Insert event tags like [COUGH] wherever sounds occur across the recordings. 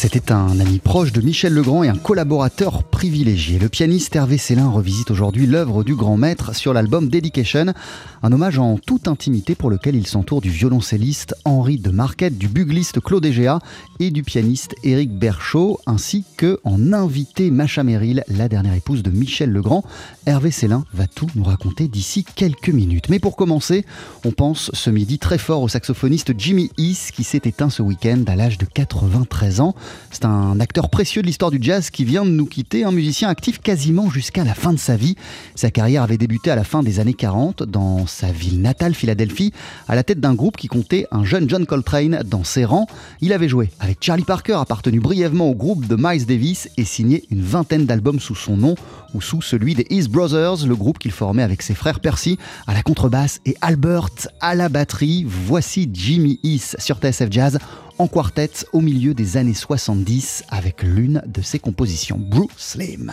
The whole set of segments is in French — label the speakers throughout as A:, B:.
A: C'était un ami proche de Michel Legrand et un collaborateur privilégié. Le pianiste Hervé Célin revisite aujourd'hui l'œuvre du grand maître sur l'album Dedication, un hommage en toute intimité pour lequel il s'entoure du violoncelliste Henri de Marquette, du bugliste Claude Egea et du pianiste Éric Berchaud, ainsi que en invité Macha Merrill, la dernière épouse de Michel Legrand. Hervé Célin va tout nous raconter d'ici quelques minutes. Mais pour commencer, on pense ce midi très fort au saxophoniste Jimmy East qui s'est éteint ce week-end à l'âge de 93 ans. C'est un acteur précieux de l'histoire du jazz qui vient de nous quitter, un musicien actif quasiment jusqu'à la fin de sa vie. Sa carrière avait débuté à la fin des années 40 dans sa ville natale, Philadelphie, à la tête d'un groupe qui comptait un jeune John Coltrane dans ses rangs. Il avait joué avec Charlie Parker, appartenu brièvement au groupe de Miles Davis et signé une vingtaine d'albums sous son nom ou sous celui des East Brothers, le groupe qu'il formait avec ses frères Percy à la contrebasse et Albert à la batterie. Voici Jimmy East sur TSF Jazz en quartet au milieu des années 70 avec l'une de ses compositions, Bruce Slim.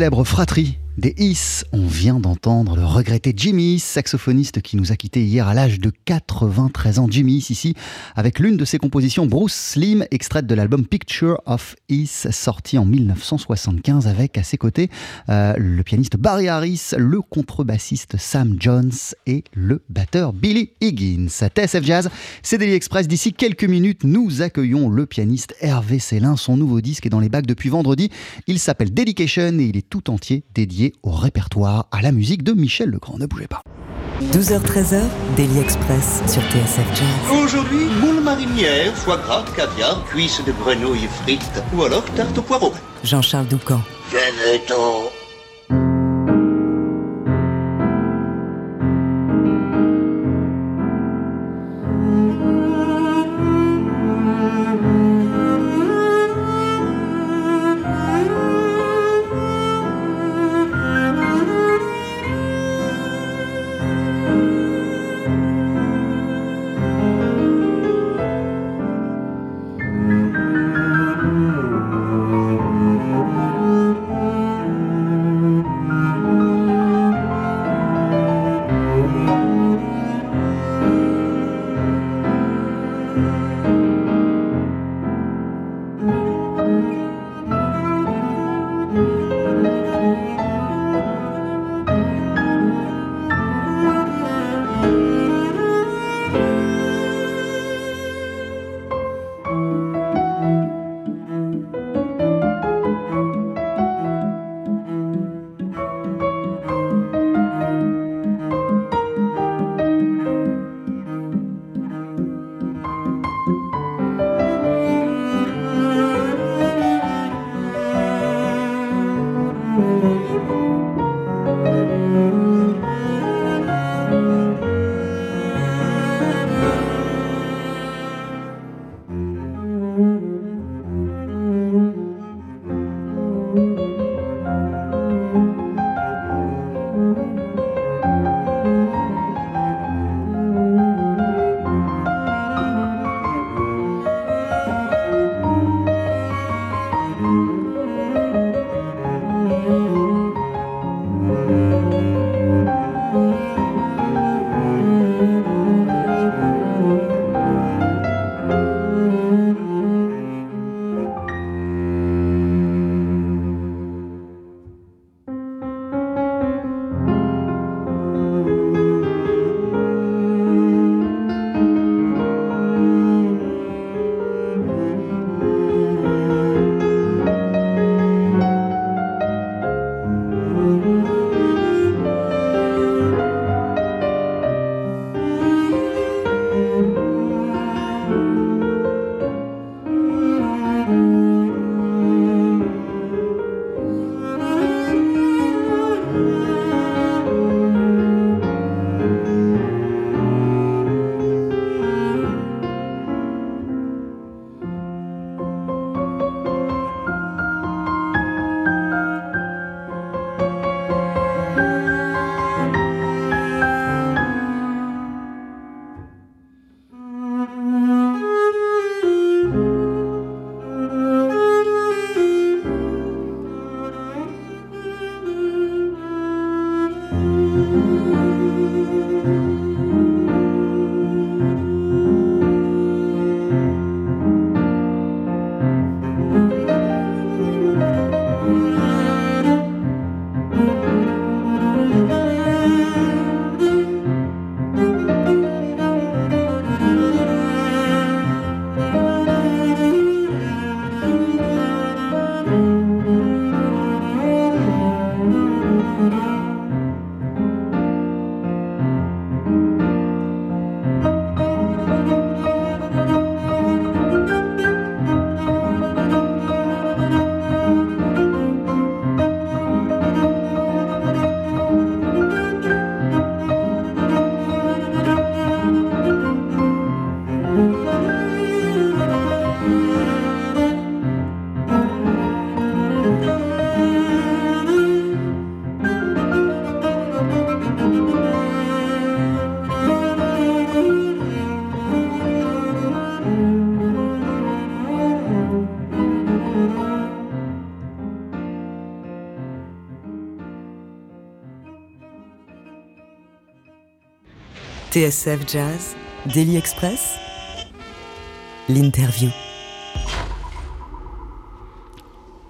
A: Célèbre fratrie des Is. On vient d'entendre le regretté Jimmy, saxophoniste qui nous a quitté hier à l'âge de 93 ans. Jimmy ici avec l'une de ses compositions Bruce Slim, extraite de l'album Picture of Is, sorti en 1975 avec à ses côtés euh, le pianiste Barry Harris, le contrebassiste Sam Jones et le batteur Billy Higgins. TSF Jazz, c'est Daily Express. D'ici quelques minutes, nous accueillons le pianiste Hervé Célin. Son nouveau disque est dans les bacs depuis vendredi. Il s'appelle Dedication et il est tout entier dédié au répertoire, à la musique de Michel Legrand. Ne bougez pas.
B: 12h-13h, Daily Express sur TSF Jazz.
C: Aujourd'hui, moule marinière, foie gras, caviar, cuisses de grenouille frites ou alors tarte au poireau.
B: Jean-Charles Doucan.
C: Venez-t'en 嗯
B: TSF Jazz, Daily Express, l'interview.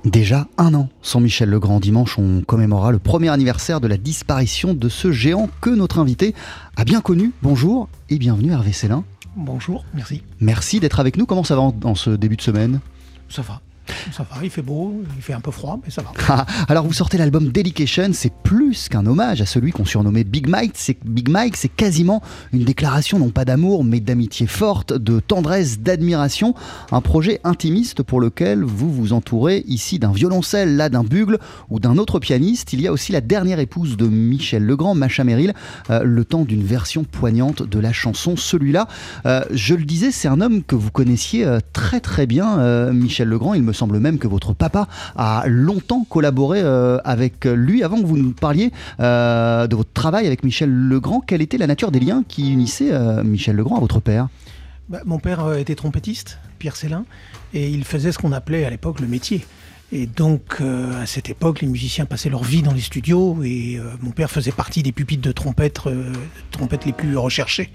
A: Déjà un an sans Michel Legrand. Dimanche, on commémorera le premier anniversaire de la disparition de ce géant que notre invité a bien connu. Bonjour et bienvenue Hervé Célin.
D: Bonjour, merci.
A: Merci d'être avec nous. Comment ça va en, en ce début de semaine?
D: Ça va. Ça va, il fait beau, il fait un peu froid, mais ça va.
A: Ah, Alors vous sortez l'album Dedication, c'est plus qu'un hommage à celui qu'on surnommait Big Mike. C'est Big Mike, c'est quasiment une déclaration non pas d'amour, mais d'amitié forte, de tendresse, d'admiration. Un projet intimiste pour lequel vous vous entourez ici d'un violoncelle, là d'un bugle ou d'un autre pianiste. Il y a aussi la dernière épouse de Michel Legrand, Macha Merrill, euh, le temps d'une version poignante de la chanson. Celui-là, euh, je le disais, c'est un homme que vous connaissiez euh, très très bien, Michel Legrand. Il me semble même que votre papa a longtemps collaboré euh, avec lui. Avant que vous nous parliez euh, de votre travail avec Michel Legrand, quelle était la nature des liens qui unissaient euh, Michel Legrand à votre père?
D: Bah, mon père était trompettiste, Pierre Célin, et il faisait ce qu'on appelait à l'époque le métier. Et donc, euh, à cette époque, les musiciens passaient leur vie dans les studios, et euh, mon père faisait partie des pupitres de trompettes, euh, les plus recherchées.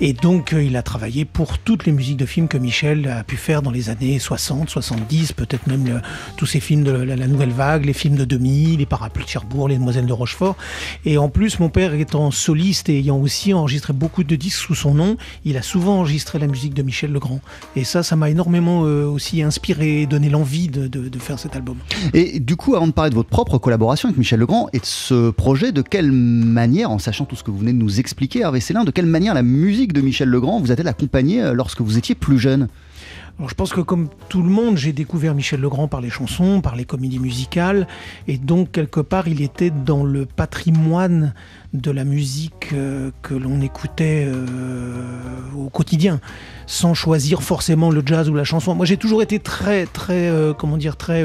D: Et donc, il a travaillé pour toutes les musiques de films que Michel a pu faire dans les années 60, 70, peut-être même tous ces films de la, Nouvelle Vague, les films de Demi, les Parapluies de Cherbourg, les Demoiselles de Rochefort. Et en plus, mon père étant soliste et ayant aussi enregistré beaucoup de disques sous son nom, il a souvent enregistré la musique de Michel Legrand. Et ça, ça m'a énormément aussi inspiré, donné l'envie de, de- de faire
A: Et du coup, avant de parler de votre propre collaboration avec Michel Legrand et de ce projet, de quelle manière, en sachant tout ce que vous venez de nous expliquer, Hervé Célin, de quelle manière la musique de Michel Legrand vous a-t-elle accompagné euh, lorsque vous étiez plus jeune?
D: Je pense que comme tout le monde, j'ai découvert Michel Legrand par les chansons, par les comédies musicales, et donc quelque part, il était dans le patrimoine de la musique euh, que l'on écoutait euh, au quotidien, sans choisir forcément le jazz ou la chanson. Moi, j'ai toujours été très, très, euh, comment dire, très,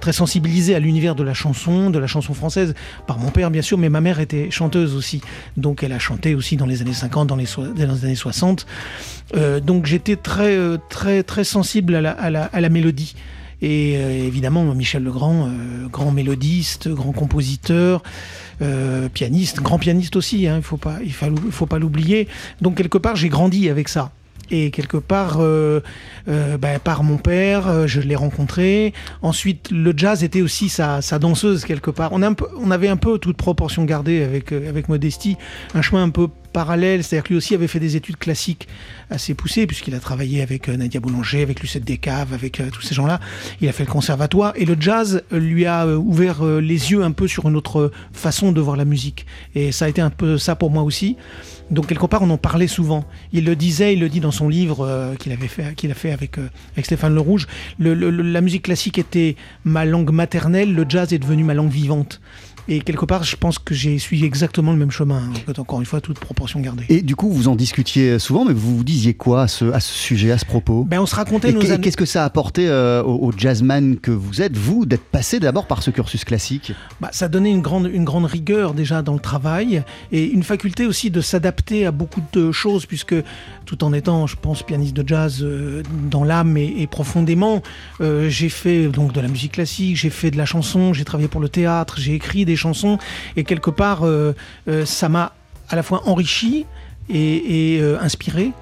D: très sensibilisé à l'univers de la chanson, de la chanson française, par mon père bien sûr, mais ma mère était chanteuse aussi, donc elle a chanté aussi dans les années 50, dans les, dans les années 60. Euh, donc j'étais très, très, très sensible à la, mélodie. Et euh, évidemment, Michel Legrand, euh, grand mélodiste, grand compositeur, euh, pianiste, grand pianiste aussi, hein, il ne faut pas, il faut, pas l'oublier. Donc quelque part, j'ai grandi avec ça. Et quelque part, ben, par mon père, je l'ai rencontré. Ensuite, le jazz était aussi sa, danseuse quelque part. On, a un peu, on avait un peu toute proportion gardée avec, avec Modestie, un chemin un peu parallèle, c'est-à-dire que lui aussi avait fait des études classiques assez poussées, puisqu'il a travaillé avec euh, Nadia Boulanger, avec Lucette Descaves, avec euh, tous ces gens-là. Il a fait le conservatoire, et le jazz lui a euh, ouvert les yeux un peu sur une autre façon de voir la musique. Et ça a été un peu ça pour moi aussi. Donc quelque part, on en parlait souvent. Il le disait, il le dit dans son livre qu'il avait fait, qu'il a fait avec, avec Stéphane Le Rouge. Le- le- le- la musique classique était ma langue maternelle, le jazz est devenu ma langue vivante. Et quelque part, je pense que j'ai suivi exactement le même chemin. hein, encore une fois, toute proportion gardée.
A: Et du coup, vous en discutiez souvent, mais vous vous disiez quoi à ce, à ce sujet, à ce propos?
D: Ben, on se racontait
A: Et
D: nos années-
A: qu'est-ce que ça a apporté euh, au, au jazzman que vous êtes, vous, d'être passé d'abord par ce cursus classique?
D: Bah, ça donnait une grande, une grande rigueur déjà dans le travail et une faculté aussi de s'adapter à beaucoup de choses puisque tout en étant, je pense, pianiste de jazz euh, dans l'âme et, et profondément, euh, j'ai fait donc de la musique classique, j'ai fait de la chanson, j'ai travaillé pour le théâtre, j'ai écrit des chansons et quelque part, euh, euh, ça m'a à la fois enrichi et, euh, inspiré.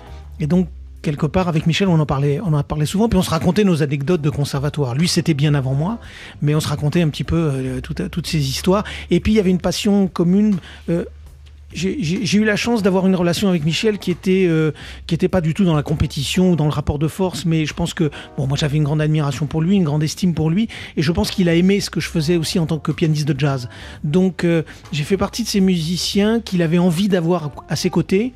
D: Et donc quelque part avec Michel on en parlait on en parlait souvent puis on se racontait nos anecdotes de conservatoire. Lui c'était bien avant moi mais on se racontait un petit peu tout- toutes ces histoires. Et puis il y avait une passion commune j'ai eu la chance d'avoir une relation avec Michel qui était euh, qui était pas du tout dans la compétition ou dans le rapport de force, mais je pense que bon, moi j'avais une grande admiration pour lui, une grande estime pour lui, et je pense qu'il a aimé ce que je faisais aussi en tant que pianiste de jazz. Donc euh, j'ai fait partie de ces musiciens qu'il avait envie d'avoir à ses côtés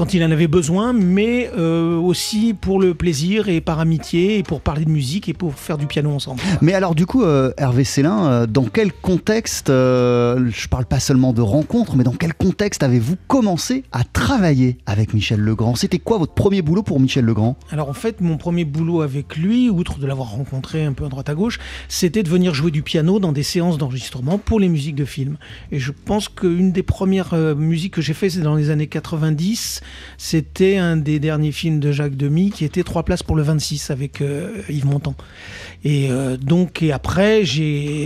D: quand il en avait besoin, mais euh, aussi pour le plaisir et par amitié et pour parler de musique et pour faire du piano ensemble.
A: Mais alors du coup, euh, Hervé Célin, euh, dans quel contexte, euh, je parle pas seulement de rencontre, mais dans quel contexte avez-vous commencé à travailler avec Michel Legrand? C'était quoi votre premier boulot pour Michel Legrand?
D: Alors en fait, mon premier boulot avec lui, outre de l'avoir rencontré un peu à droite à gauche, c'était de venir jouer du piano dans des séances d'enregistrement pour les musiques de films. Et je pense qu'une des premières musiques que j'ai fait, c'est dans les années 90. C'était un des derniers films de Jacques Demy qui était Trois places pour le 26 avec euh, Yves Montand. Et euh, donc, et après,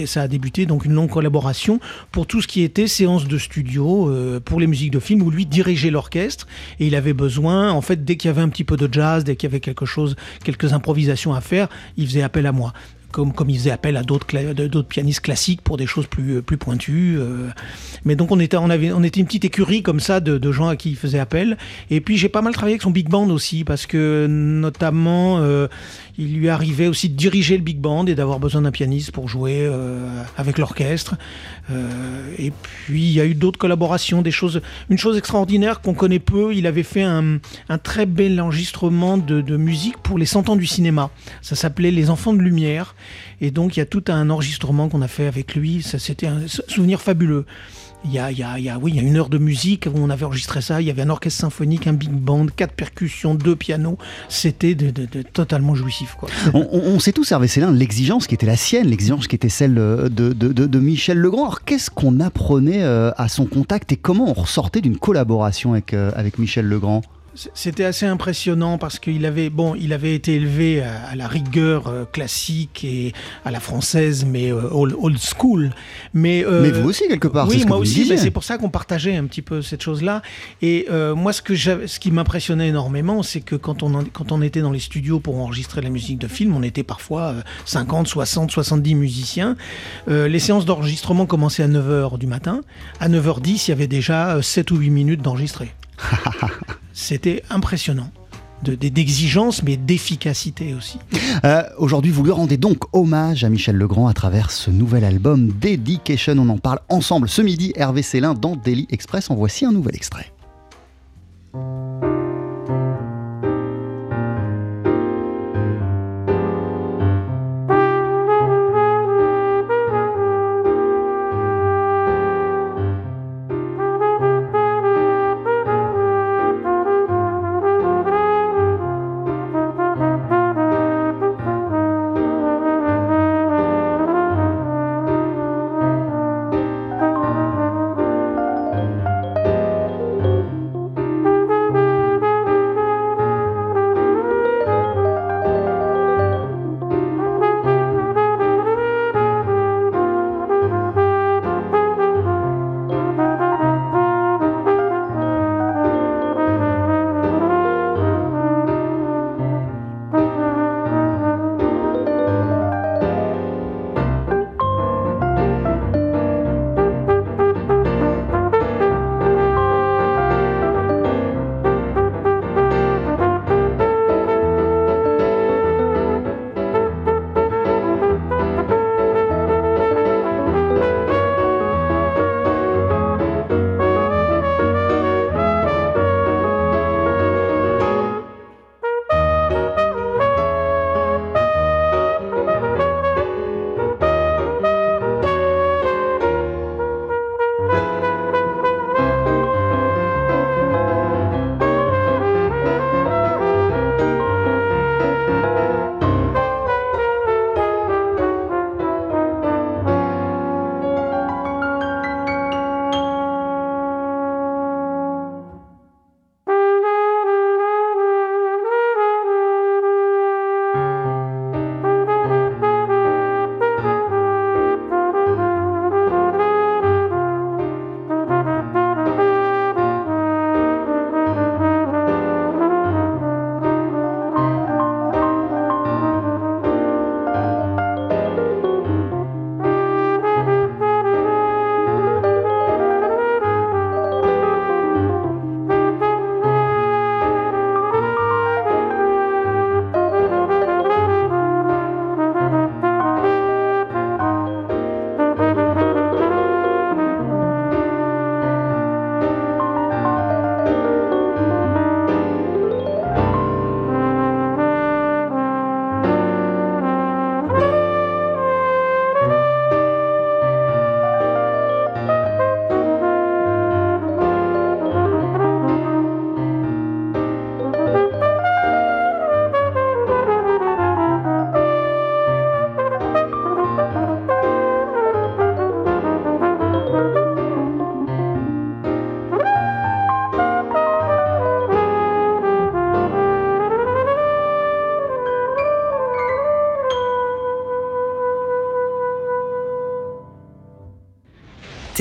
D: ça a débuté donc une longue collaboration pour tout ce qui était séance de studio euh, pour les musiques de film où lui dirigeait l'orchestre et il avait besoin, en fait, dès qu'il y avait un petit peu de jazz, dès qu'il y avait quelque chose, quelques improvisations à faire, il faisait appel à moi comme, comme il faisait appel à d'autres d'autres pianistes classiques pour des choses plus, plus pointues. Euh. Mais donc on était, on, avait, on était une petite écurie comme ça de, de gens à qui il faisait appel. Et puis j'ai pas mal travaillé avec son big band aussi, parce que notamment euh, il lui arrivait aussi de diriger le big band et d'avoir besoin d'un pianiste pour jouer euh, avec l'orchestre. Euh, et puis il y a eu d'autres collaborations, des choses, une chose extraordinaire qu'on connaît peu. Il avait fait un, un très bel enregistrement de, de musique pour les 100 ans du cinéma. Ça s'appelait Les Enfants de Lumière. Et donc il y a tout un enregistrement qu'on a fait avec lui. Ça, c'était un souvenir fabuleux. Il y, a, il, y a, il y a, oui, il y a une heure de musique où on avait enregistré ça. Il y avait un orchestre symphonique, un big band, quatre percussions, deux pianos. C'était de, de, totalement jouissif.
A: On, on, sait tous, Hervé Célin, l'exigence qui était la sienne, l'exigence qui était celle de, de Michel Legrand. Alors qu'est-ce qu'on apprenait euh, à son contact et comment on ressortait d'une collaboration avec, euh, avec Michel Legrand?
D: C'était assez impressionnant parce qu'il avait, bon, il avait été élevé à, à la rigueur euh, classique et à la française, mais euh, old, old, school. Mais,
A: euh, mais vous aussi, quelque part.
D: Oui,
A: ce
D: moi
A: que
D: aussi.
A: Vous
D: c'est pour ça qu'on partageait un petit peu cette chose-là. Et euh, moi, ce, que ce qui m'impressionnait énormément, c'est que quand on, en, quand on était dans les studios pour enregistrer la musique de film, on était parfois 50, 60, 70 musiciens. Euh, les séances d'enregistrement commençaient à 9h du matin. À 9h10, il y avait déjà 7 ou 8 minutes d'enregistré. [LAUGHS] C'était impressionnant d'exigence, mais d'efficacité aussi.
A: Euh, Aujourd'hui, vous lui rendez donc hommage à Michel Legrand à travers ce nouvel album Dedication. On en parle ensemble ce midi. Hervé Célin dans Daily Express. En voici un nouvel extrait.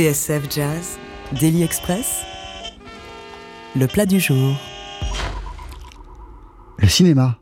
B: TSF Jazz, Daily Express, le plat du jour.
A: Le cinéma.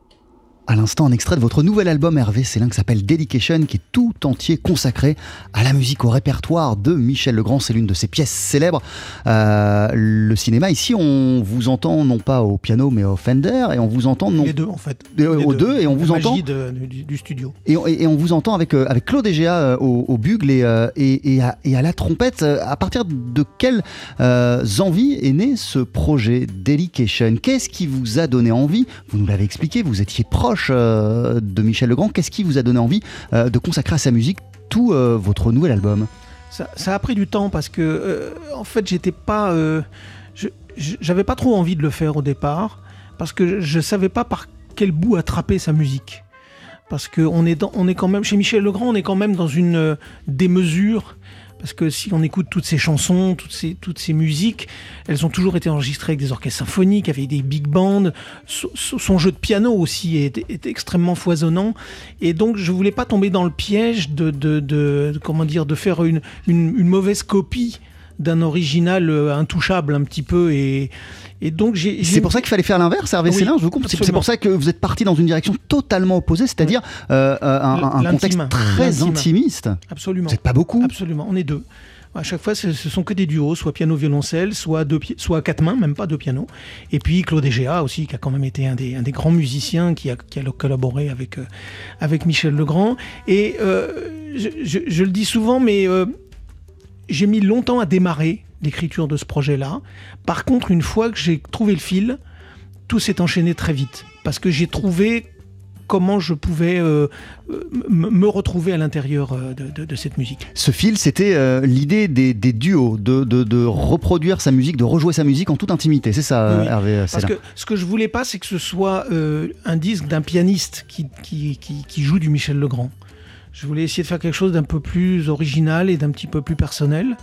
A: À l'instant, un extrait de votre nouvel album Hervé Célin qui s'appelle Dedication, qui tout entier consacré à la musique, au répertoire de Michel Legrand. C'est l'une de ses pièces célèbres. Euh, le cinéma, ici, on vous entend non pas au piano, mais au Fender, et on vous entend non
D: Les deux, en fait.
A: Les-
D: Les
A: aux deux, et on vous entend
D: de- du, du studio.
A: Et, on- et on vous entend avec, euh, avec Claude Egea euh, au, au bugle et, euh, et, à, la trompette. Euh, À partir de quelles euh, envies est né ce projet Dedication? Qu'est-ce qui vous a donné envie? Vous nous l'avez expliqué, vous étiez proche euh, de Michel Legrand. Qu'est-ce qui vous a donné envie euh, de consacrer à sa musique tout euh, votre nouvel album
D: Ça, a pris du temps parce que, euh, en fait, j'étais pas. euh, J'avais pas trop envie de le faire au départ parce que je savais pas par quel bout attraper sa musique. Parce qu'on est, dans- on est quand même, chez Michel Legrand, on est quand même dans une démesure. Parce que si on écoute toutes ces chansons, toutes ces, toutes ces musiques, elles ont toujours été enregistrées avec des orchestres symphoniques, avec des big bands. So- so- Son jeu de piano aussi est, extrêmement foisonnant. Et donc, je voulais pas tomber dans le piège de, de, de- de- comment dire, de faire une, une, une mauvaise copie d'un original euh, intouchable un petit peu. Et, et donc, j'ai.
A: C'est pour ça qu'il fallait faire l'inverse, Hervé
D: Oui,
A: je vous comprends. C'est- pour ça que vous êtes parti dans une direction totalement opposée, c'est-à-dire euh, euh, un, un contexte très intimiste.
D: Absolument.
A: Vous n'êtes pas beaucoup
D: Absolument, on est deux. À chaque fois, ce sont que des duos, soit piano-violoncelle, soit, deux soit quatre mains, même pas deux pianos. Et puis Claude Egea aussi, qui a quand même été un des, un des grands musiciens qui a, qui a collaboré avec, euh, avec Michel Legrand. Et euh, je, je- je le dis souvent, mais euh, j'ai mis longtemps à démarrer l'écriture de ce projet-là. Par contre, une fois que j'ai trouvé le fil, tout s'est enchaîné très vite. Parce que j'ai trouvé comment je pouvais euh, euh, me retrouver à l'intérieur euh, de- de- de cette musique.
A: Ce fil, c'était euh, l'idée des, des duos, de, reproduire sa musique, de rejouer sa musique en toute intimité. C'est ça,
D: Oui.
A: Hervé
D: Parce que ce que je voulais pas, c'est que ce soit euh, un disque d'un pianiste qui, qui, qui- qui joue du Michel Legrand. Je voulais essayer de faire quelque chose d'un peu plus original et d'un petit peu plus personnel.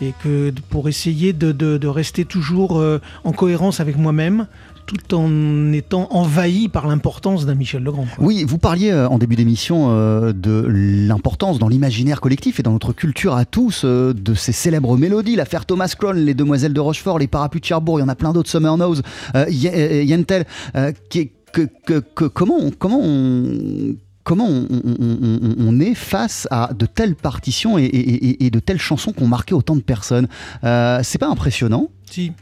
D: Et que pour essayer de, rester toujours euh, en cohérence avec moi-même, tout en étant envahi par l'importance d'un Michel Legrand.
A: Oui, vous parliez euh, en début d'émission euh, de l'importance dans l'imaginaire collectif et dans notre culture à tous de ces célèbres mélodies, l'affaire Thomas Crown, les Demoiselles de Rochefort, les Parapluies de Cherbourg, il y en a plein d'autres, Summer euh, Yentel, comment comment comment on, est face à de telles partitions et de telles chansons qui ont marqué autant de personnes. Euh, C'est pas impressionnant
D: Si,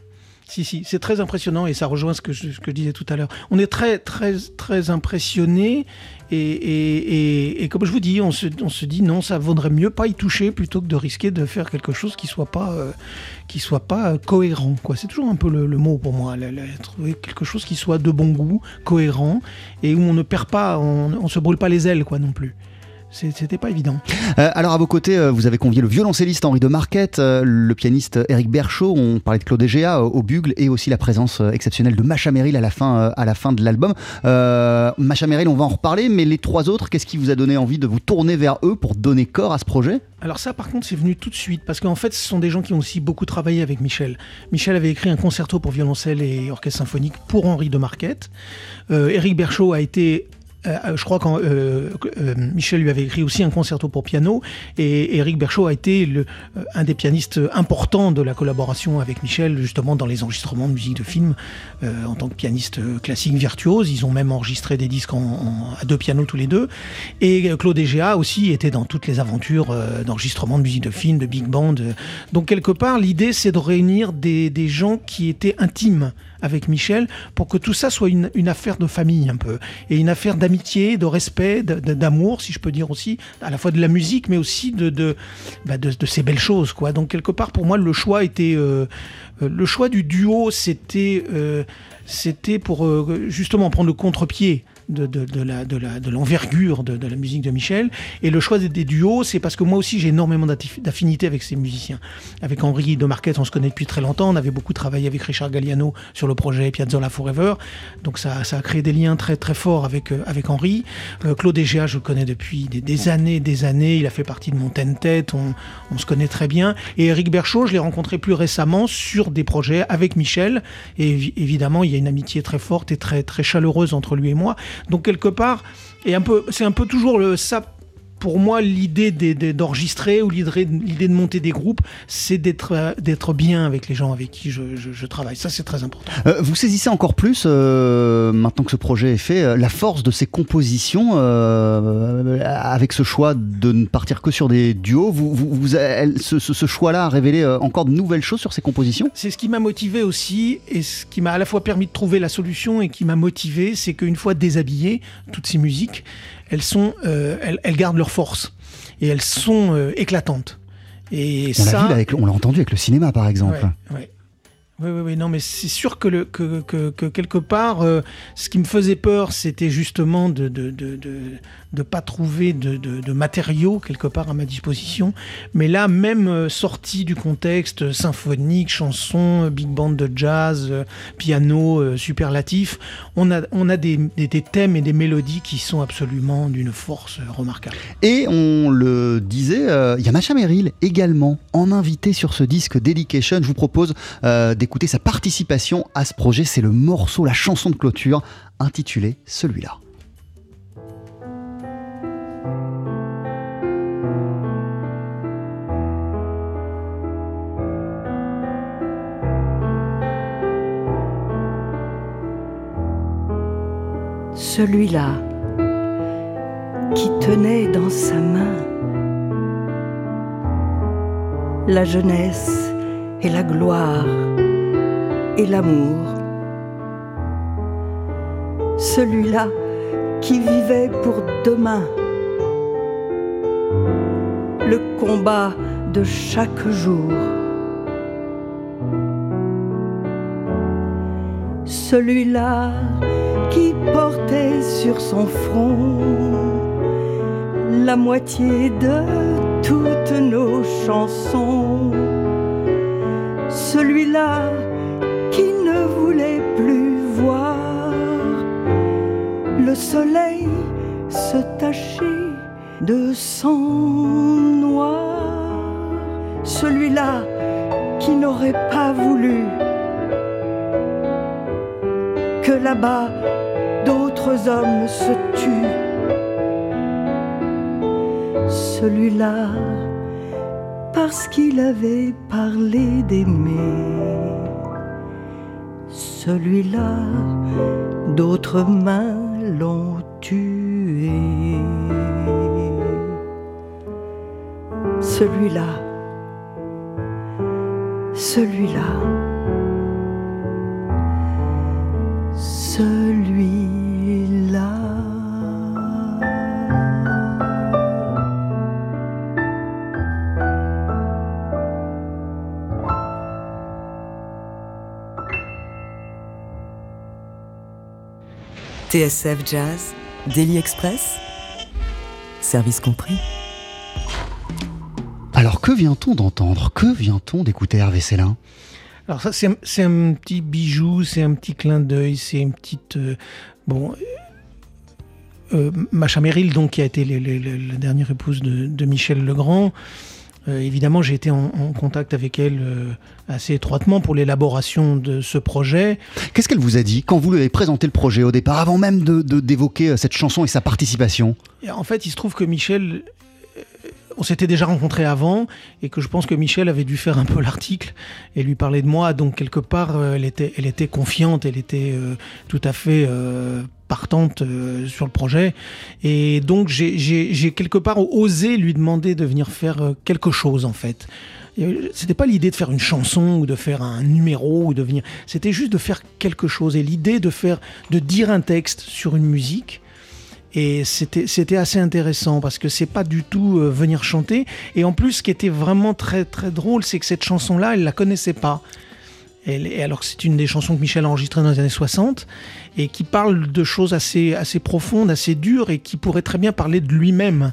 D: si, si, c'est très impressionnant et ça rejoint ce que je, ce que je disais tout à l'heure. On est très, très, très impressionné et, comme je vous dis, on se, dit non, ça vaudrait mieux pas y toucher plutôt que de risquer de faire quelque chose qui soit pas, euh, qui soit pas cohérent. Quoi. C'est toujours un peu le, mot pour moi, trouver quelque chose qui soit de bon goût, cohérent et où on ne perd pas, on, on se brûle pas les ailes, quoi, non plus. C'était pas évident.
A: Euh, alors à vos côtés, euh, vous avez convié le violoncelliste Henri de Marquette, euh, le pianiste Eric Berchaud, on parlait de Claude Egea au bugle et aussi la présence exceptionnelle de Macha Merrill à la fin, à la fin de l'album. Macha Merrill, on va en reparler, mais les trois autres, qu'est-ce qui vous a donné envie de vous tourner vers eux pour donner corps à ce projet?
D: Alors ça, par contre, c'est venu tout de suite, parce qu'en fait, ce sont des gens qui ont aussi beaucoup travaillé avec Michel. Michel avait écrit un concerto pour violoncelle et orchestre symphonique pour Henri de Marquette. Éric Berchaud a été... euh, je crois que Michel lui avait écrit aussi un concerto pour piano et Éric Berchaud a été euh, un des pianistes importants de la collaboration avec Michel justement dans les enregistrements de musique de film euh, en tant que pianiste euh, classique virtuose. Ils ont même enregistré des disques à deux pianos tous les deux. Et euh, Claude Egea aussi était dans toutes les aventures euh, d'enregistrement de musique de film, de big band. euh. Donc quelque part, l'idée c'est de réunir des, des gens qui étaient intimes avec Michel pour que tout ça soit une, une affaire de famille un peu et une affaire d'amitié, de respect, de- de- d'amour si je peux dire aussi, à la fois de la musique mais aussi de de, bah, ces belles choses quoi. Donc quelque part pour moi le choix était euh, euh, le choix du duo c'était euh, c'était pour justement prendre le contre-pied de, de, de la, de, l'envergure de, de la musique de Michel. Et le choix des, duos, c'est parce que moi aussi j'ai énormément d'affinité avec ces musiciens. Avec Henri de Marquette, on se connaît depuis très longtemps. On avait beaucoup travaillé avec Richard Galliano sur le projet Piazzolla Forever. Donc ça, ça a créé des liens très très forts avec, euh, avec Henri. Euh, Claude Egea, je le connais depuis des, années, des années. Il a fait partie de mon tête. On, on se connaît très bien. Et Eric Berchaud, je l'ai rencontré plus récemment sur des projets avec Michel. Et évi- évidemment, il y a une amitié très forte et très très chaleureuse entre lui et moi. Donc quelque part, et un peu, c'est un peu toujours le ça pour moi, l'idée d'enregistrer ou l'idée de monter des groupes, c'est d'être d'être bien avec les gens avec qui je, travaille. Ça, c'est très important.
A: Euh, vous saisissez encore plus, euh, maintenant que ce projet est fait, euh, la force de ces compositions avec ce choix de ne partir que sur des duos. Vous, vous, ce, ce choix-là a révélé encore de nouvelles choses sur ces compositions?
D: C'est ce qui m'a motivé aussi et ce qui m'a à la fois permis de trouver la solution et qui m'a motivé, c'est qu'une fois déshabillées, toutes ces musiques, elles, sont, elles, elles gardent leur force et elles sont euh, éclatantes.
A: Et on l'a avec, on l'a entendu avec le cinéma par exemple.
D: Oui, oui, oui, non, mais c'est sûr que, le, que, que, que quelque part, euh, ce qui me faisait peur, c'était justement de ne de, de, de, pas trouver de, matériaux quelque part à ma disposition. Mais là, même euh, sorti du contexte symphonique, chanson, big band de jazz, euh, piano, superlatif, on a, on a des, des, thèmes et des mélodies qui sont absolument d'une force remarquable.
A: Et on le disait, il y a Macha Merrill également en invité sur ce disque Dedication. Je vous propose d'écouter sa participation à ce projet. C'est le morceau, la chanson de clôture intitulée celui-là.
E: Celui-là qui tenait dans sa main la jeunesse et la gloire et l'amour. Celui-là qui vivait pour demain le combat de chaque jour. Celui-là qui portait sur son front la moitié de toutes nos chansons. Celui-là le soleil se tacher de sang noir. Celui-là qui n'aurait pas voulu que là-bas d'autres hommes se tuent. Celui-là parce qu'il avait parlé d'aimer celui-là, d'autres mains l'ont tué. Celui-là, celui-là, celui-là.
B: TSF Jazz, Daily Express, service compris.
A: Alors que vient-on d'entendre? Que vient-on d'écouter Hervé Célin?
D: Alors ça c'est un, petit bijou, c'est un petit clin d'œil, c'est une petite... Euh, bon, euh, euh, Macha Merrill, donc, qui a été la dernière épouse de Michel Legrand, euh, évidemment, j'ai été en, contact avec elle euh, assez étroitement pour l'élaboration de ce projet.
A: Qu'est-ce qu'elle vous a dit quand vous lui avez présenté le projet au départ, avant même d'évoquer de, euh, cette chanson et sa participation?
D: En fait, il se trouve que Michel on s'était déjà rencontrés avant et que je pense que Michel avait dû faire un peu l'article et lui parler de moi. Donc quelque part, elle était, elle était confiante, elle était tout à fait partante euh, sur le projet. Et donc j'ai quelque part osé lui demander de venir faire euh, quelque chose en fait. C'était pas l'idée de faire une chanson ou de faire un numéro ou de venir. C'était juste de faire quelque chose. Et l'idée de faire, de dire un texte sur une musique. Et c'était, assez intéressant parce que c'est pas du tout euh, venir chanter. Et en plus, ce qui était vraiment très très drôle, c'est que cette chanson-là, elle la connaissait pas. Et alors que c'est une des chansons que Michel a enregistrées dans les années 60 et qui parle de choses assez, assez profondes, assez dures et qui pourrait très bien parler de lui-même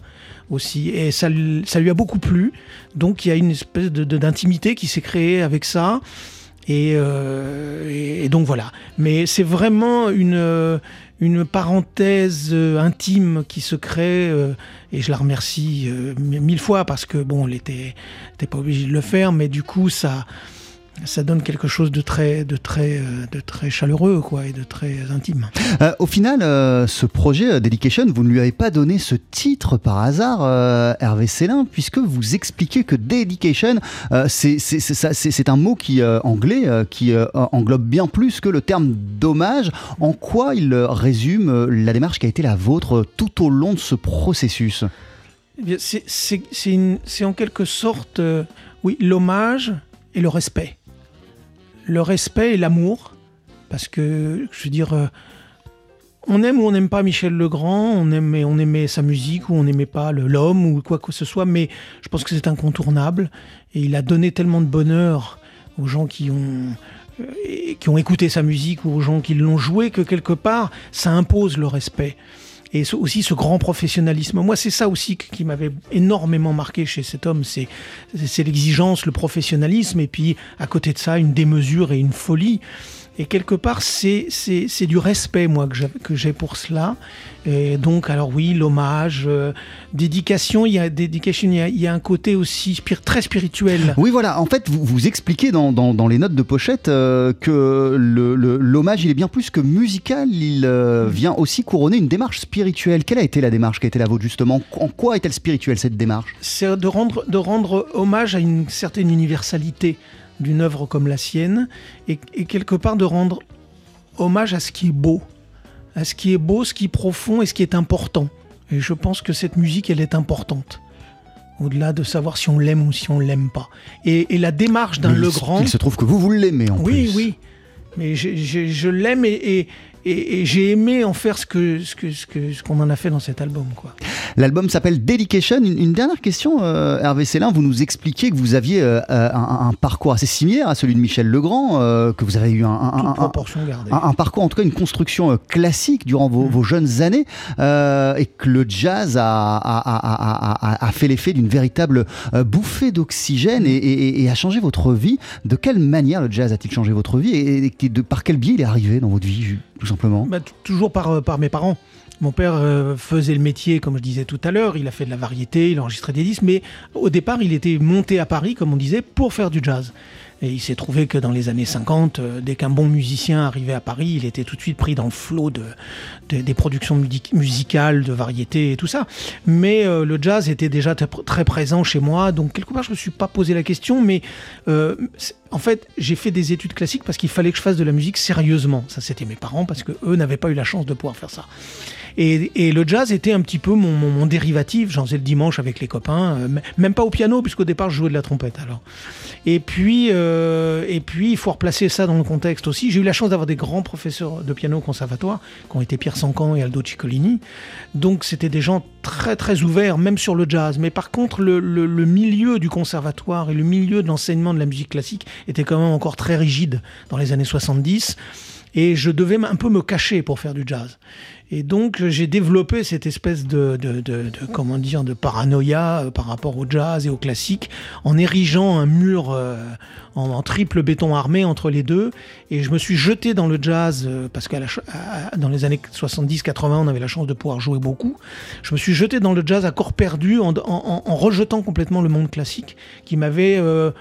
D: aussi. Et ça, ça lui a beaucoup plu. Donc il y a une espèce d'intimité qui s'est créée avec ça. Et, euh, et, donc voilà. Mais c'est vraiment une, une parenthèse intime qui se crée. Euh, et je la remercie euh, mille fois parce que bon, elle était, était pas obligée de le faire, mais du coup ça ça donne quelque chose de très, de très, euh, de très chaleureux, quoi, et de très intime.
A: Euh, au final, euh, ce projet Dedication, vous ne lui avez pas donné ce titre par hasard, euh, Hervé Célin, puisque vous expliquez que Dedication, c'est- un mot qui anglais qui englobe bien plus que le terme d'hommage. En quoi il résume la démarche qui a été la vôtre tout au long de ce processus?
D: Eh c'est- en quelque sorte, oui, l'hommage et le respect. Le respect et l'amour, parce que, je veux dire, euh, on aime ou on n'aime pas Michel Legrand, on aimait, on aimait sa musique ou on n'aimait pas l'homme ou quoi que ce soit, mais je pense que c'est incontournable et il a donné tellement de bonheur aux gens qui ont euh, qui ont écouté sa musique ou aux gens qui l'ont joué que quelque part ça impose le respect et aussi ce grand professionnalisme. Moi, c'est ça aussi qui m'avait énormément marqué chez cet homme, c'est l'exigence, le professionnalisme, et puis à côté de ça, une démesure et une folie. Et quelque part, c'est du respect, moi, que j'ai- pour cela. Et donc, alors oui, l'hommage, euh, dédication, il y a, dédication, il y a, il y a un côté aussi spir- très spirituel.
A: Oui, voilà. En fait, vous, vous expliquez dans, dans- dans les notes de pochette euh, que l'hommage, il est bien plus que musical. Il euh, vient aussi couronner une démarche spirituelle. Quelle a été la démarche qui a été la vôtre, justement? En quoi est-elle spirituelle, cette démarche?
D: C'est de rendre, de rendre hommage à une certaine universalité d'une œuvre comme la sienne et, et quelque part de rendre hommage à ce qui est beau, à ce qui est beau, ce qui est profond et ce qui est important. Et je pense que cette musique, elle est importante. Au-delà de savoir si on l'aime ou si on l'aime pas. Et, et la démarche d'un
A: Mais
D: Legrand.
A: Il se trouve que vous, vous l'aimez en
D: Oui,
A: plus.
D: oui. Mais j'ai- j'ai- je l'aime et, et- et- et j'ai aimé en faire ce que ce que ce que ce qu'on en a fait dans cet album, quoi.
A: L'album s'appelle Dedication. Une, une dernière question, euh, Hervé Célin. Vous nous expliquiez que vous aviez euh, euh, un, un parcours assez similaire à celui de Michel Legrand, euh, que vous avez eu un, un- parcours, en tout cas une construction classique durant vos, vos jeunes années, et que le jazz a, a- a- a- fait l'effet d'une véritable bouffée d'oxygène et, et- et a changé votre vie. De quelle manière le jazz a-t-il changé votre vie et, de, par quel biais il est arrivé dans votre vie, tout simplement
D: Bah, toujours par, euh, par mes parents. Mon père euh, faisait le métier, comme je disais tout à l'heure, il a fait de la variété, il enregistrait des disques, mais au départ, il était monté à Paris, comme on disait, pour faire du jazz. Et il s'est trouvé que dans les années 50, euh, dès qu'un bon musicien arrivait à Paris, il était tout de suite pris dans le flot de, de- des productions musicales, de variété et tout ça. Mais euh, le jazz était déjà très, présent chez moi, donc quelque part, je me suis pas posé la question, mais euh, en fait, j'ai fait des études classiques parce qu'il fallait que je fasse de la musique sérieusement. Ça, c'était mes parents parce que eux n'avaient pas eu la chance de pouvoir faire ça. Et, le jazz était un petit peu mon, dérivatif. J'en faisais le dimanche avec les copains, euh, même pas au piano, puisqu'au départ je jouais de la trompette. Alors, et puis, euh, et puis, il faut replacer ça dans le contexte aussi. J'ai eu la chance d'avoir des grands professeurs de piano au conservatoire, qui ont été Pierre Sancan et Aldo Ciccolini. Donc, c'était des gens très très ouverts, même sur le jazz. Mais par contre, le, le- le milieu du conservatoire et le milieu de l'enseignement de la musique classique était quand même encore très rigide dans les années 70. Et je devais un peu me cacher pour faire du jazz. Et donc j'ai développé cette espèce de, de, de- de- comment dire de paranoïa euh, par rapport au jazz et au classique en érigeant un mur euh, en, triple béton armé entre les deux. Et je me suis jeté dans le jazz euh, parce que dans les années 70-80 on avait la chance de pouvoir jouer beaucoup. Je me suis jeté dans le jazz à corps perdu en, en- en- rejetant complètement le monde classique qui m'avait euh,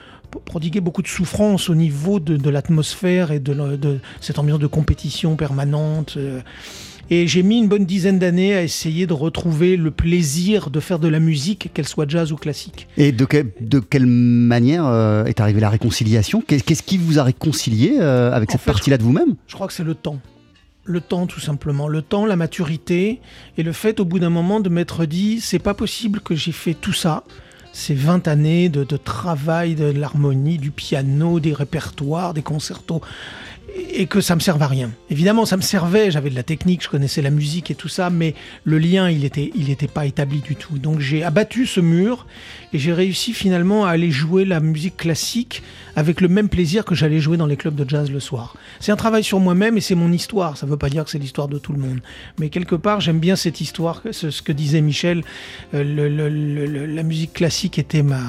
D: prodigué beaucoup de souffrance au niveau de, de l'atmosphère et de, de cette ambiance de compétition permanente. Et j'ai mis une bonne dizaine d'années à essayer de retrouver le plaisir de faire de la musique, qu'elle soit jazz ou classique.
A: Et de, quel- de quelle manière euh, est arrivée la réconciliation? Qu'est- Qu'est-ce qui vous a réconcilié euh, avec
D: En
A: cette partie-là de vous-même?
D: Je crois que c'est le temps. Le temps, tout simplement. Le temps, la maturité et le fait, au bout d'un moment, de m'être dit c'est pas possible que j'ai fait tout ça. Ces 20 années de, de travail, de l'harmonie, du piano, des répertoires, des concertos, et que ça me serve à rien. Évidemment, ça me servait, j'avais de la technique, je connaissais la musique et tout ça, mais le lien, il était, il était pas établi du tout. Donc j'ai abattu ce mur et j'ai réussi finalement à aller jouer la musique classique avec le même plaisir que j'allais jouer dans les clubs de jazz le soir. C'est un travail sur moi-même et c'est mon histoire. Ça ne veut pas dire que c'est l'histoire de tout le monde, mais quelque part, j'aime bien cette histoire, ce, que disait Michel. euh, le- le- le- la musique classique était ma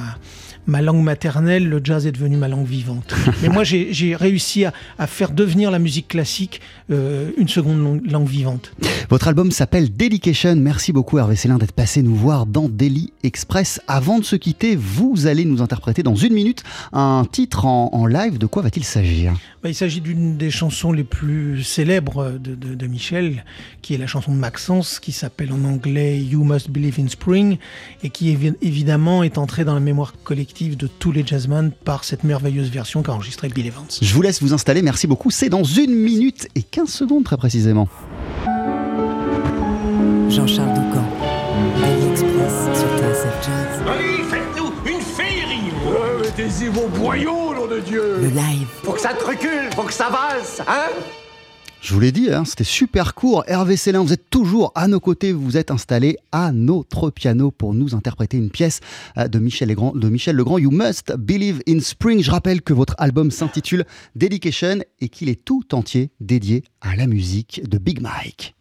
D: ma langue maternelle, le jazz est devenu ma langue vivante. Mais moi, j'ai réussi à, à, faire devenir la musique classique euh, une seconde langue vivante.
A: Votre album s'appelle Dedication. Merci beaucoup Hervé Célin d'être passé nous voir dans Daily Express. Avant de se quitter, vous allez nous interpréter dans une minute un titre en, en live. De quoi va-t-il s'agir?
D: Bah, Il s'agit d'une des chansons les plus célèbres de, de, de, Michel, qui est la chanson de Maxence, qui s'appelle en anglais You Must Believe in Spring, et qui évidemment est entrée dans la mémoire collective de tous les jazzmen par cette merveilleuse version qu'a enregistrée Bill Evans.
A: Je vous laisse vous installer, merci beaucoup. C'est dans une minute et 15 secondes très précisément.
B: Jean-Charles Doucan, Daily Express sur TSF Jazz.
F: Allez, faites-nous une féerie ouais, Mettez-y vos boyaux, nom de Dieu
B: Le live.
G: Faut que ça te recule, faut que ça valse, hein?
A: Je vous l'ai dit, hein, c'était super court. Hervé Célin, vous êtes toujours à nos côtés, vous êtes installé à notre piano pour nous interpréter une pièce de Michel Legrand, de Michel Legrand, You Must Believe in Spring. Je rappelle que votre album s'intitule Dedication et qu'il est tout entier dédié à la musique de Big Mike.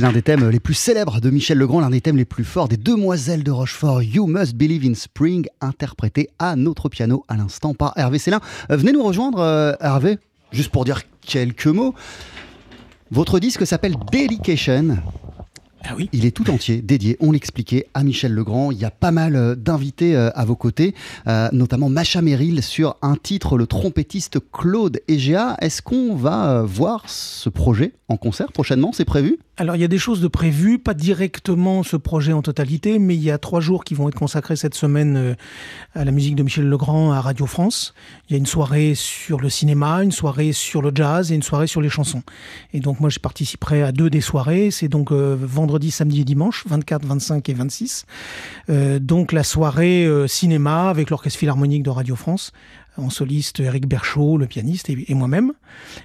A: C'est l'un des thèmes les plus célèbres de Michel Legrand, l'un des thèmes les plus forts des Demoiselles de Rochefort, You Must Believe in Spring, interprété à notre piano à l'instant par Hervé Célin. Euh, venez nous rejoindre, euh, Hervé, juste pour dire quelques mots. Votre disque s'appelle Dedication.
D: Ah oui.
A: Il est tout entier dédié, on l'expliquait, à Michel Legrand. Il y a pas mal euh, d'invités euh, à vos côtés, euh, notamment Macha Merrill sur un titre, le trompettiste Claude Egea. Est-ce qu'on va voir ce projet en concert prochainement? C'est prévu?
D: Alors il y a des choses de prévues, pas directement ce projet en totalité, mais il y a trois jours qui vont être consacrés cette semaine à la musique de Michel Legrand à Radio France. Il y a une soirée sur le cinéma, une soirée sur le jazz et une soirée sur les chansons. Et donc moi je participerai à deux des soirées, c'est donc euh, vendredi, samedi et dimanche, 24, 25 et 26. Euh, donc la soirée euh, cinéma avec l'Orchestre Philharmonique de Radio France, en soliste Eric Berchaud, le pianiste, et, moi-même.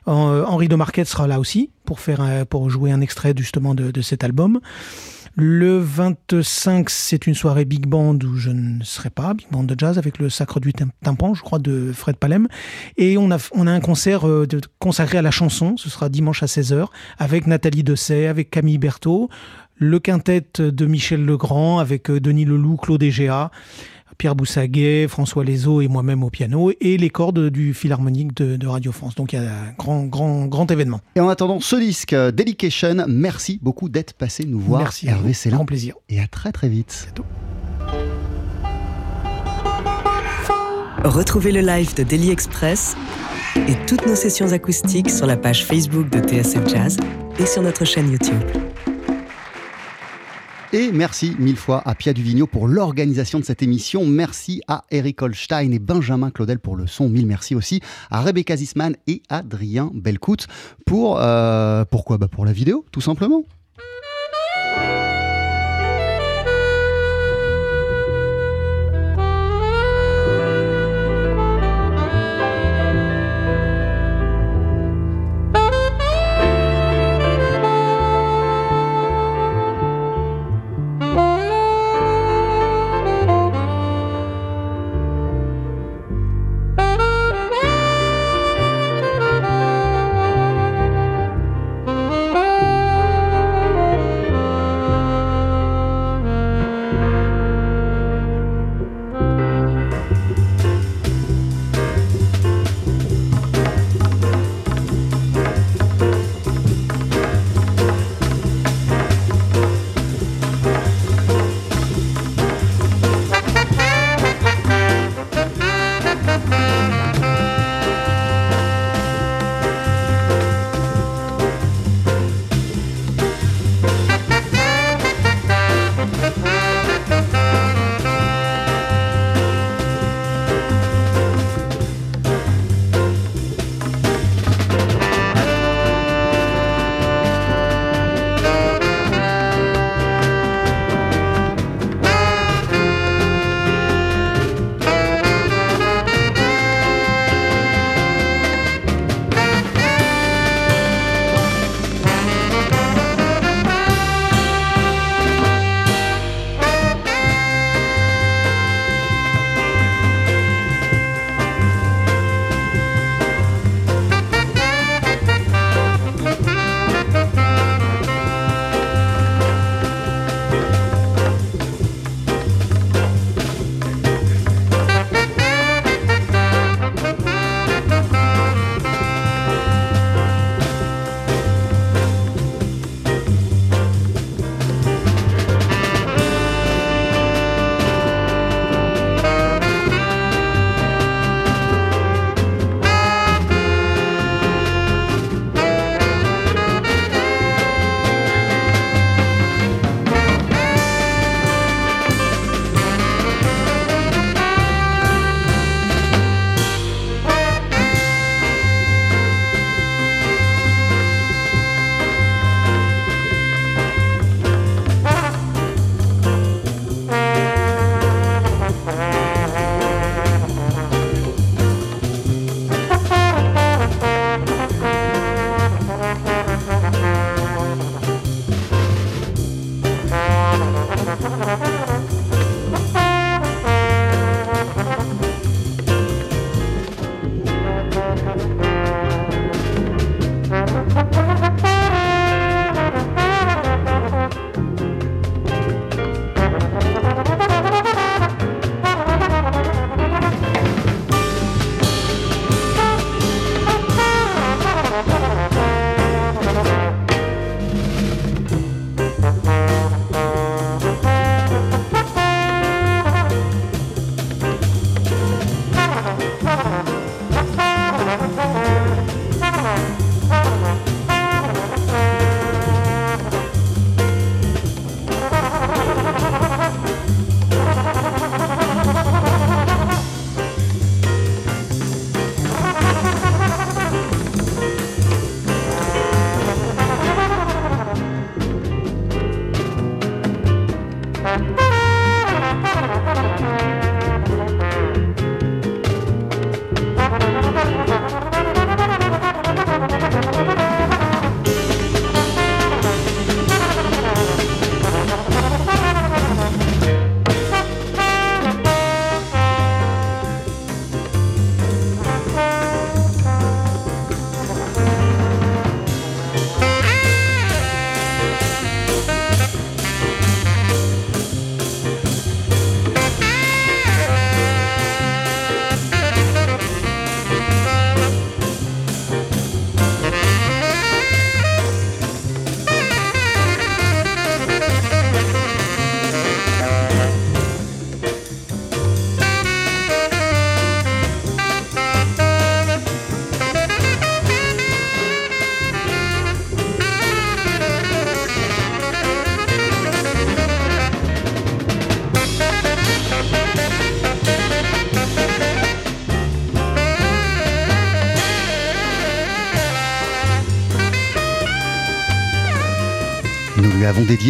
D: Euh, Henri de Marquette sera là aussi pour, faire, pour jouer un extrait justement de cet album. Le 25, c'est une soirée big band où je ne serai pas, big band de jazz avec le Sacre du Tympan, je crois, de Fred Palem. Et on a, on a un concert euh, consacré à la chanson, ce sera dimanche à 16h, avec Nathalie Dessay, avec Camille Berthaud, le quintet de Michel Legrand, avec euh, Denis Leloup, Claude Egea, Pierre Boussaguet, François Lezo et moi-même au piano, et les cordes du Philharmonique de, de Radio France. Donc il y a un grand, grand, grand événement.
A: Et en attendant ce disque, euh, Dedication, merci beaucoup d'être passé nous voir,
D: Merci
A: Hervé. Célin.
D: Grand plaisir.
A: Et à très très vite.
B: Retrouvez le live de Daily Express et toutes nos sessions acoustiques sur la page Facebook de TSF Jazz et sur notre chaîne YouTube.
A: Et merci mille fois à Pia Duvigneau pour l'organisation de cette émission. Merci à Eric Holstein et Benjamin Claudel pour le son. Mille merci aussi à Rebecca Zisman et Adrien Belcout pour euh, bah pour la vidéo tout simplement.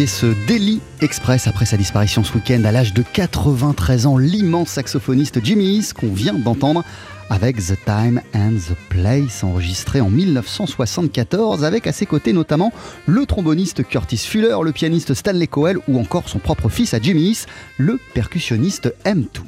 A: Ce Daily Express après sa disparition ce week-end à l'âge de 93 ans. L'immense saxophoniste Jimmy East qu'on vient d'entendre avec The Time and the Place enregistré en 1974 avec à ses côtés notamment le tromboniste Curtis Fuller, le pianiste Stanley Cowell ou encore son propre fils à Jimmy East, le percussionniste M. Toomey.